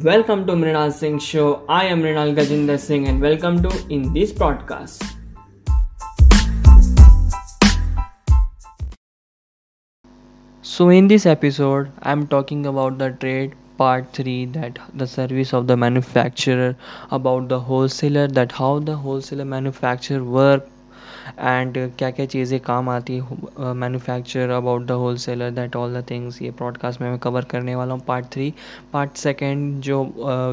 Welcome to Mrinal Singh Show. I am Mrinal Gajinder Singh and welcome to in this podcast. So in this episode, I'm talking about the trade part 3 that the service of the manufacturer about the wholesaler that how the wholesaler manufacturer work and क्या क्या चीज़ें काम आती है manufacture about the wholesaler that all the things ये podcast में मैं cover करने वाला हूँ पार्ट थ्री पार्ट सेकेंड जो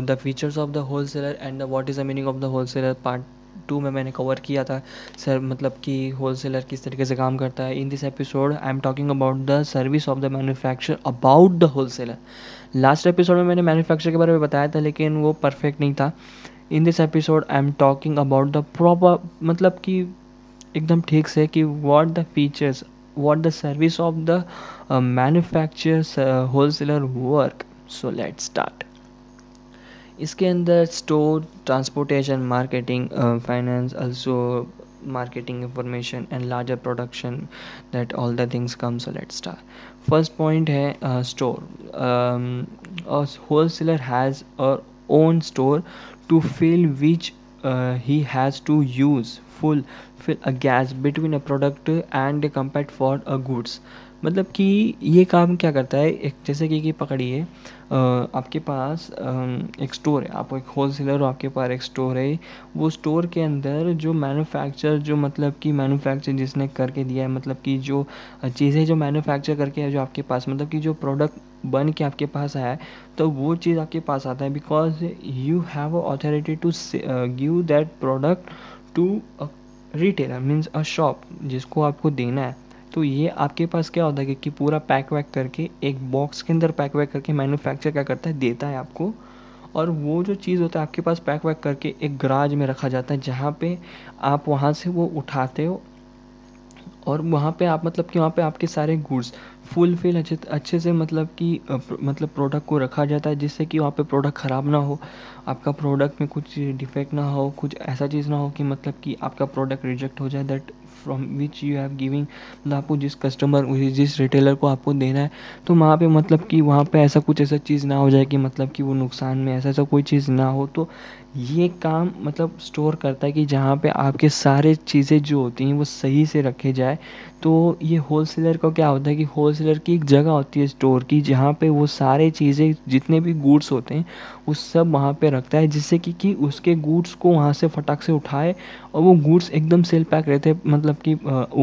the features of the wholesaler and the what is the meaning of the wholesaler part two में मैंने कवर किया था, सर मतलब कि होल सेलर किस तरीके से काम करता है. In this episode I am talking about the service of the manufacture about the wholesaler last episode में मैंने मैन्युफैक्चर के बारे में बताया था, लेकिन वो परफेक्ट नहीं था. In this episode I am talking about the proper मतलब कि एकदम ठीक से कि what the features what the service of the manufacture wholesaler work so let start इसके अंदर store transportation marketing finance also marketing information and larger production that all the things come so let start first point है store wholesaler has uh own store to fill which uh, he has to use full fill a gas between a product and compact for a goods. मतलब कि ये काम क्या करता है? एक जैसे कि, कि पकड़िए आपके पास एक स्टोर है। आप एक होल सेलर हो आपके पास एक स्टोर है। वो स्टोर के अंदर जो मैन्युफैक्चर जो मतलब कि मैन्युफैक्चर जिसने करके दिया है मतलब कि जो चीज़ें जो मैन्युफैक्चर करके है जो आपके पास मतलब कि जो प्रोडक्ट बन के आपके पास आया है तो वो चीज़ आपके पास आता है because you have authority to give that product to retailer means a shop जिसको आपको देना है। तो ये आपके पास क्या होता है कि पूरा पैक वैक करके, एक बॉक्स के अंदर पैक वैक करके मैन्युफैक्चर क्या करता है, देता है आपको। और वो जो चीज़ होता है, आपके पास पैक वैक करके एक गराज में रखा जाता है, जहाँ पे आप वहाँ से वो उठाते हो और वहाँ पे आप मतलब कि वहाँ पे आपके सारे गुड्स फुल फिल अच्छे अच्छे से मतलब कि मतलब प्रोडक्ट को रखा जाता है, जिससे कि वहाँ पे प्रोडक्ट ख़राब ना हो, आपका प्रोडक्ट में कुछ डिफेक्ट ना हो, कुछ ऐसा चीज़ ना हो कि मतलब कि आपका प्रोडक्ट रिजेक्ट हो जाए that from which you have giving मतलब आपको जिस कस्टमर जिस रिटेलर को आपको देना है तो वहाँ पे मतलब कि वहाँ पे ऐसा कुछ ऐसा चीज़ ना हो जाए कि मतलब कि वो नुकसान में, ऐसा ऐसा कोई चीज़ ना हो तो ये काम मतलब स्टोर करता है कि जहाँ पे आपके सारे चीज़ें जो होती हैं वो सही से रखे जाए। तो ये होल सेलर का क्या होता है कि होल सेलर की एक जगह होती है स्टोर की, जहाँ पे वो सारे चीज़ें जितने भी गुड्स होते हैं वो सब वहाँ पे रखता है, जिससे कि कि उसके गुड्स को वहाँ से फटाक से उठाए और वो गुड्स एकदम सेल पैक रहते हैं। मतलब कि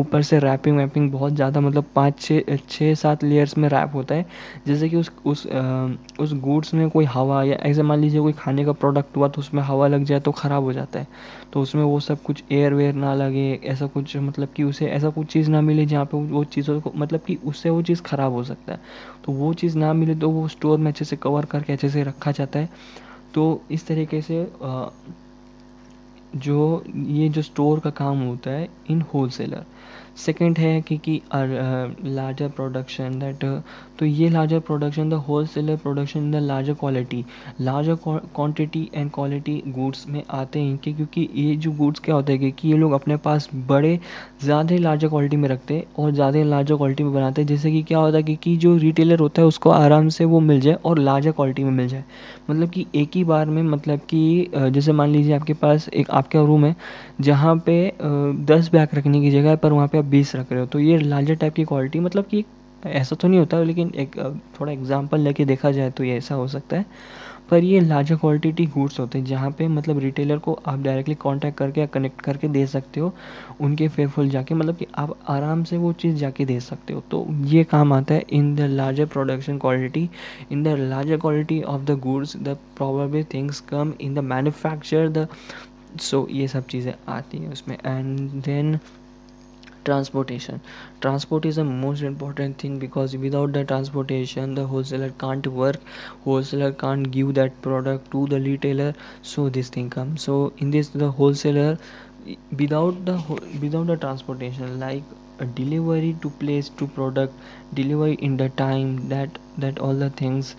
ऊपर से रैपिंग वैपिंग बहुत ज़्यादा मतलब पाँच छः छः सात लेयर्स में रैप होता है। जैसे कि उस उस उस गुड्स में कोई हवा या ऐसे मान लीजिए कोई खाने का प्रोडक्ट हुआ तो उसमें हवा लग जाए तो ख़राब हो जाता है। तो उसमें वो सब कुछ एयर वेयर ना लगे, ऐसा कुछ मतलब कि उसे ऐसा कुछ चीज़ ना मिले जहाँ पे वो चीज़ों को मतलब कि उससे वो चीज़ ख़राब हो सकता है। तो वो चीज़ ना मिले तो वो स्टोर में अच्छे से कवर करके अच्छे से रखा जाता है। तो इस तरीके से जो ये जो स्टोर का काम होता है इन होल सेलर सेकेंड है कि कि लार्जर प्रोडक्शन दैट तो ये larger production the wholesaler production the larger quality larger quantity and quality goods में आते हैं कि क्योंकि ये जो गुड्स क्या होते हैं कि ये लोग अपने पास बड़े ज़्यादा लार्जर क्वालिटी में रखते हैं और ज़्यादा लार्जर क्वालिटी में बनाते हैं। जैसे कि क्या होता है कि, कि जो रिटेलर होता है उसको आराम से वो मिल जाए और लार्जर क्वालिटी में मिल जाए। मतलब कि एक ही बार में मतलब कि जैसे मान लीजिए आपके पास एक आपका रूम है जहाँ पे दस बैग रखने की जगह है पर वहाँ पे बीस रख रहे हो तो ये लार्जर टाइप की क्वालिटी मतलब कि ऐसा तो नहीं होता, लेकिन एक थोड़ा एग्ज़ाम्पल लेके देखा जाए तो ये ऐसा हो सकता है। पर ये लार्जर क्वालिटी गुड्स होते हैं, जहाँ पे मतलब रिटेलर को आप डायरेक्टली कांटेक्ट करके या कनेक्ट करके दे सकते हो, उनके फेयरफुल जाके मतलब कि आप आराम से वो चीज़ जाके दे सकते हो। तो ये काम आता है in the larger production quality in the larger quality of the goods the probably things come in the manufacture the so ये सब चीज़ें आती हैं उसमें। And then transportation. Transport is the most important thing because without the transportation the wholesaler can't work. Wholesaler can't give that product to the retailer so this thing comes so in this the wholesaler without the without the transportation like a delivery to place to product delivery in the time that that all the things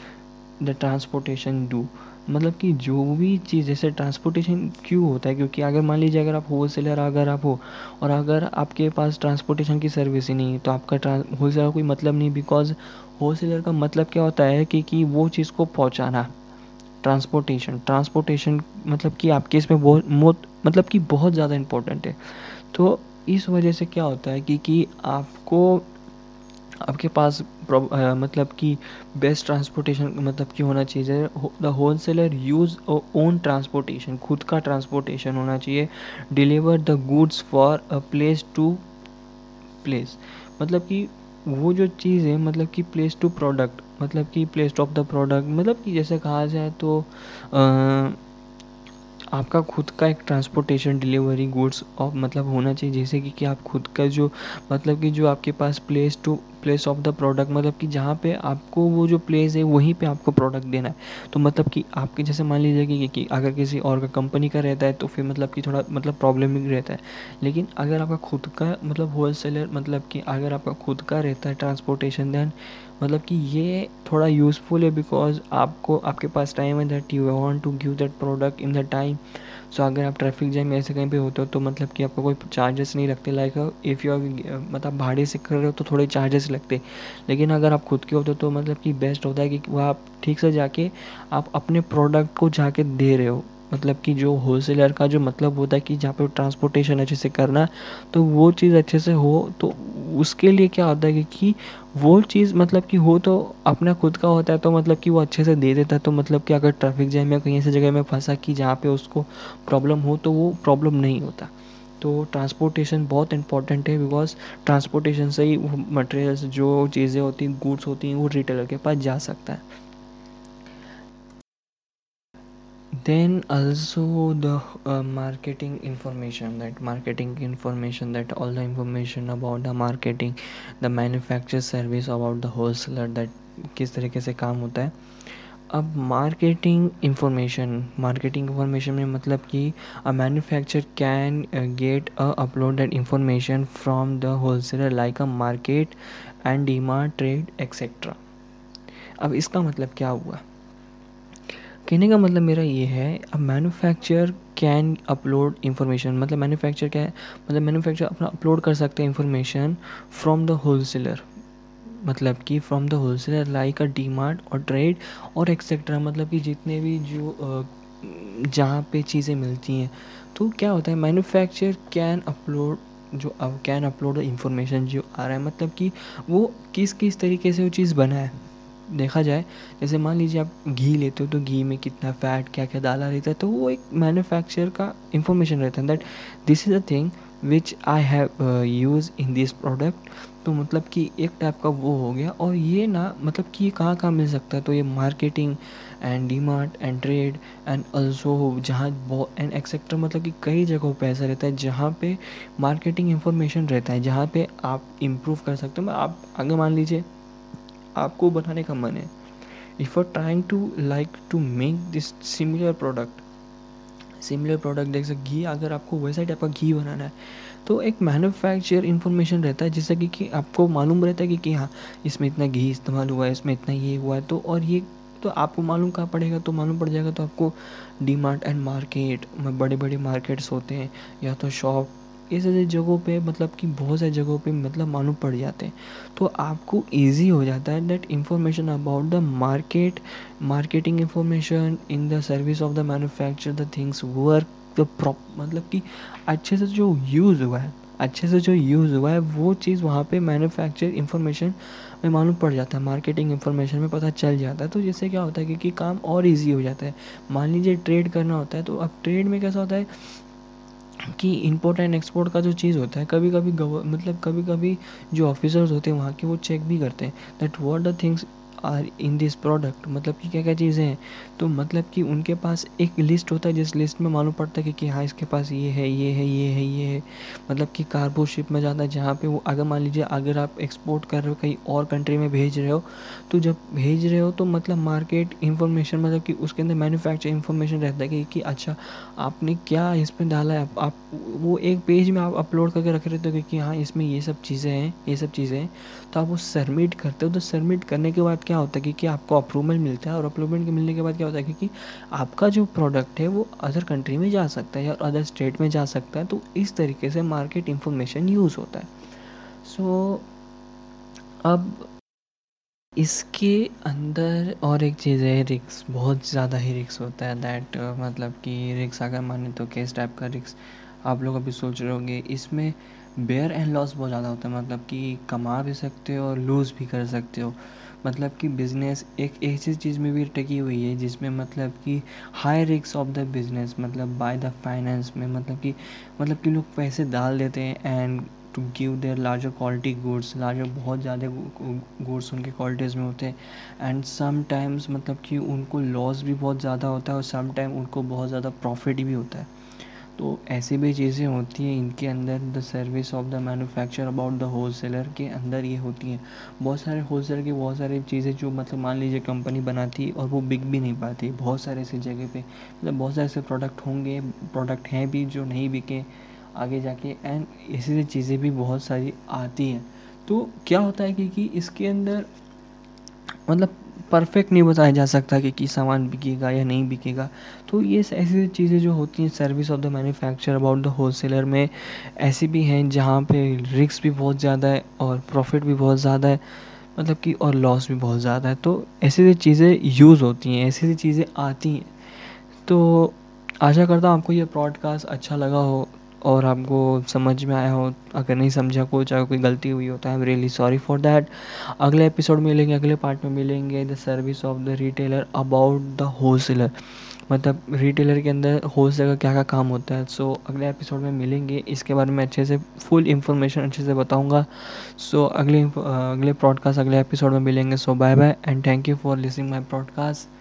the transportation do मतलब कि जो भी चीज़ जैसे transportation क्यों होता है? क्योंकि अगर मान लीजिए अगर आप होल सेलर अगर आप हो और अगर आपके पास ट्रांसपोर्टेशन की सर्विस ही नहीं है तो आपका होल सेलर कोई मतलब नहीं बिकॉज़ होल सेलर का मतलब क्या होता है कि, कि वो चीज़ को पहुँचाना ट्रांसपोर्टेशन ट्रांसपोर्टेशन मतलब कि आपके इसमें बहुत मतलब कि बहुत ज़्यादा इम्पोर्टेंट है। तो इस वजह से क्या होता है कि कि आपको आपके पास मतलब कि बेस्ट ट्रांसपोर्टेशन मतलब कि होना चाहिए। The wholesaler use own transportation खुद का ट्रांसपोर्टेशन होना चाहिए। Deliver the goods for a place to place मतलब कि वो जो चीज़ है मतलब कि प्लेस टू प्रोडक्ट मतलब कि प्लेस ऑफ़ द प्रोडक्ट मतलब कि जैसे कहा जाए तो आ, आपका खुद का एक ट्रांसपोर्टेशन डिलीवरी गुड्स और मतलब होना चाहिए। जैसे कि, कि आप खुद का जो मतलब कि जो आपके पास place to place of the product मतलब कि जहाँ पे आपको वो जो प्लेस है वहीं पे आपको प्रोडक्ट देना है। तो मतलब कि आपके जैसे मान लीजिए कि, कि अगर किसी और का कंपनी का रहता है तो फिर मतलब कि थोड़ा मतलब प्रॉब्लमिक रहता है। लेकिन अगर आपका खुद का मतलब होल सेलर मतलब कि अगर आपका खुद का रहता है ट्रांसपोर्टेशन दैन मतलब कि ये थोड़ा यूज़फुल है बिकॉज़ आपको, आपके पास टाइम है that you want to give that product in the time so अगर आप ट्रैफ़िक जैम ऐसे कहीं पे होते हो तो मतलब कि आपको कोई चार्जेस नहीं लगते लाइक इफ़ यू मतलब भाड़े से कर रहे हो तो थोड़े चार्जेस लगते. लेकिन अगर आप खुद के होते हो तो मतलब कि बेस्ट होता है कि वह आप ठीक से जाके आप अपने प्रोडक्ट को जाके दे रहे हो. मतलब कि जो होलसेलर का जो मतलब होता है कि जहाँ पे ट्रांसपोर्टेशन अच्छे से करना तो वो चीज़ अच्छे से हो तो उसके लिए क्या होता है कि वो चीज़ मतलब कि हो तो अपना खुद का होता है तो मतलब कि वो अच्छे से दे देता है तो मतलब कि अगर ट्रैफ़िक जैम या कहीं ऐसी जगह में फंसा कि जहाँ पे उसको प्रॉब्लम हो तो वो प्रॉब्लम नहीं होता। तो ट्रांसपोर्टेशन बहुत इंपॉर्टेंट है बिकॉज़ ट्रांसपोर्टेशन से ही मटेरियल्स जो चीज़ें होती हैं गुड्स होती हैं, वो रिटेलर के पास जा सकता है। Then also the uh, marketing information that marketing information that all the information about the marketing the manufacturer service about the wholesaler that किस तरीके से काम होता है अब मार्केटिंग इंफॉर्मेशन मार्केटिंग इंफॉर्मेशन में मतलब कि a manufacture can get a upload that information from the wholesaler like a market and DMart trade etcetera अब इसका मतलब क्या हुआ कहने का मतलब मेरा ये है अब मैन्युफैक्चर कैन अपलोड इन्फॉर्मेशन मतलब मैन्युफैक्चर क्या है? मतलब मैन्युफैक्चर अपना अपलोड कर सकते हैं इन्फॉर्मेशन फ्रॉम द होलसेलर मतलब कि from the wholesaler like a DMart और ट्रेड और एक्सेट्रा मतलब कि जितने भी जो जहाँ पे चीज़ें मिलती हैं। तो क्या होता है? मैन्युफैक्चर कैन अपलोड जो अब कैन अपलोड इंफॉर्मेशन जो आ रहा है। मतलब कि वो किस किस तरीके से वो चीज़ बना है देखा जाए, जैसे मान लीजिए आप घी लेते हो तो घी में कितना फ़ैट क्या क्या डाला रहता है तो वो एक मैन्युफैक्चर का इंफॉर्मेशन रहता है। That this is a thing which I have use in this product तो मतलब कि एक टाइप का वो हो गया और ये ना मतलब कि ये कहाँ कहाँ मिल सकता है? तो ये marketing and DMart and trade and also जहाँ एंड एक्सेट्रा मतलब कि कई जगहों पे ऐसा रहता है जहाँ पे मार्केटिंग इंफॉर्मेशन रहता है, जहाँ पे आप इम्प्रूव कर सकते हो। आप आगे मान लीजिए आपको बनाने का मन है। If are trying to like to make this similar product similar product जैसे घी अगर आपको वैसा टाइप का घी बनाना है तो एक मैन्युफैक्चर इन्फॉर्मेशन रहता है जिससे कि, कि आपको मालूम रहता है कि, कि हाँ इसमें इतना घी इस्तेमाल हुआ है इसमें इतना ये हुआ है तो और ये तो आपको मालूम कहाँ पड़ेगा तो मालूम पड़ जाएगा तो आपको डी मार्ट एंड मार्केट में बड़े बड़े मार्केट्स होते हैं या तो शॉप ऐसे जगहों पे मतलब कि बहुत सारी जगहों पे मतलब मालूम पड़ जाते हैं। तो आपको ईजी हो जाता है that information about the market marketing information in the service of the manufacture the things work the prop मतलब कि अच्छे से जो यूज़ हुआ है, अच्छे से जो यूज़ हुआ है, वो चीज़ वहाँ पे मैन्युफैक्चर इंफॉर्मेशन में मालूम पड़ जाता है मार्केटिंग इंफॉर्मेशन में पता चल जाता है। तो जिससे क्या होता है क्योंकि काम और इजी हो जाता है। मान लीजिए ट्रेड करना होता है तो अब ट्रेड में कैसा होता है कि इंपोर्ट एंड एक्सपोर्ट का जो चीज़ होता है कभी कभी मतलब कभी कभी जो ऑफिसर्स होते हैं वहाँ के वो चेक भी करते हैं that what the things are in this product मतलब कि क्या क्या चीज़ें हैं? तो मतलब कि उनके पास एक लिस्ट होता है जिस लिस्ट में मालूम पड़ता है कि, कि हाँ इसके पास ये है ये है ये है ये है। मतलब कि कार्गो शिप में जाता है जहाँ पे वो अगर मान लीजिए अगर आप एक्सपोर्ट कर रहे हो कहीं और कंट्री में भेज रहे हो तो जब भेज रहे हो तो मतलब मार्केट इन्फॉर्मेशन मतलब कि उसके अंदर मैन्युफैक्चर इन्फॉर्मेशन रहता है कि, कि अच्छा आपने क्या इसमें डाला है? आप, आप वो एक पेज में आप अपलोड करके रख रहे हो कि हाँ इसमें ये सब चीज़ें हैं ये सब चीज़ें हैं। तो आप वो सबमिट करते हो तो सबमिट करने के बाद क्या होता है कि आपको अप्रूवल मिलता है और अप्रूवल के मिलने के बाद क्या होता है कि आपका जो प्रोडक्ट है वो अदर कंट्री में जा सकता है या अदर स्टेट में जा सकता है तो इस तरीके से मार्केट इंफॉर्मेशन यूज़ होता है। सो so, अब इसके अंदर और एक चीज़ है रिक्स बहुत ज़्यादा ही रिक्स होता है दैट मतलब कि रिक्स अगर माने तो किस टाइप का रिक्स आप लोग अभी सोच रहे होंगे इसमें बेयर एंड लॉस बहुत ज़्यादा होता है मतलब कि कमा भी सकते हो और लूज़ भी कर सकते हो। मतलब कि बिज़नेस एक ऐसी चीज़ में भी टिकी हुई है जिसमें मतलब कि हाई रिक्स ऑफ़ द बिज़नेस मतलब बाय द फाइनेंस में मतलब कि मतलब कि लोग पैसे डाल देते हैं and to give their larger quality goods larger बहुत ज़्यादा गुड्स उनके क्वालिटीज़ में होते हैं। एंड सम टाइम्स मतलब कि उनको लॉस भी बहुत ज़्यादा होता है और सम टाइम उनको बहुत ज़्यादा प्रॉफिट भी होता है। तो ऐसी भी चीज़ें होती हैं इनके अंदर the service of the manufacture about the wholesaler के अंदर ये होती हैं। बहुत सारे होल सेलर की बहुत सारी चीज़ें जो मतलब मान लीजिए कंपनी बनाती और वो बिक भी नहीं पाती। बहुत सारे ऐसी जगह पे मतलब बहुत सारे ऐसे प्रोडक्ट होंगे प्रोडक्ट हैं भी जो नहीं बिके आगे जाके एंड ऐसी चीज़ें भी बहुत सारी आती हैं। तो क्या होता है कि, कि इसके अंदर मतलब परफेक्ट नहीं बताया जा सकता कि, कि सामान बिकेगा या नहीं बिकेगा। तो ये ऐसी चीज़ें जो होती हैं service of the manufacture about the wholesaler में ऐसी भी हैं जहाँ पे रिस्क भी बहुत ज़्यादा है और प्रॉफिट भी बहुत ज़्यादा है मतलब कि और लॉस भी बहुत ज़्यादा है। तो ऐसी ऐसी चीज़ें यूज़ होती हैं ऐसी चीज़ें आती हैं। तो आशा करता हूँ आपको ये प्रॉडकास्ट अच्छा लगा हो। और आपको समझ में आया हो अगर नहीं समझा कोई चाहे कोई गलती हुई हो तो I am really sorry for that अगले एपिसोड में मिलेंगे अगले पार्ट में मिलेंगे the service of the retailer about the wholesaler मतलब रिटेलर के अंदर होल सेलर का क्या क्या काम होता है सो so, अगले एपिसोड में मिलेंगे. इसके बारे में अच्छे से फुल इन्फॉर्मेशन अच्छे से बताऊँगा. सो so, अगले अगले प्रॉडकास्ट अगले एपिसोड में मिलेंगे. So bye bye and thank you for listening my podcast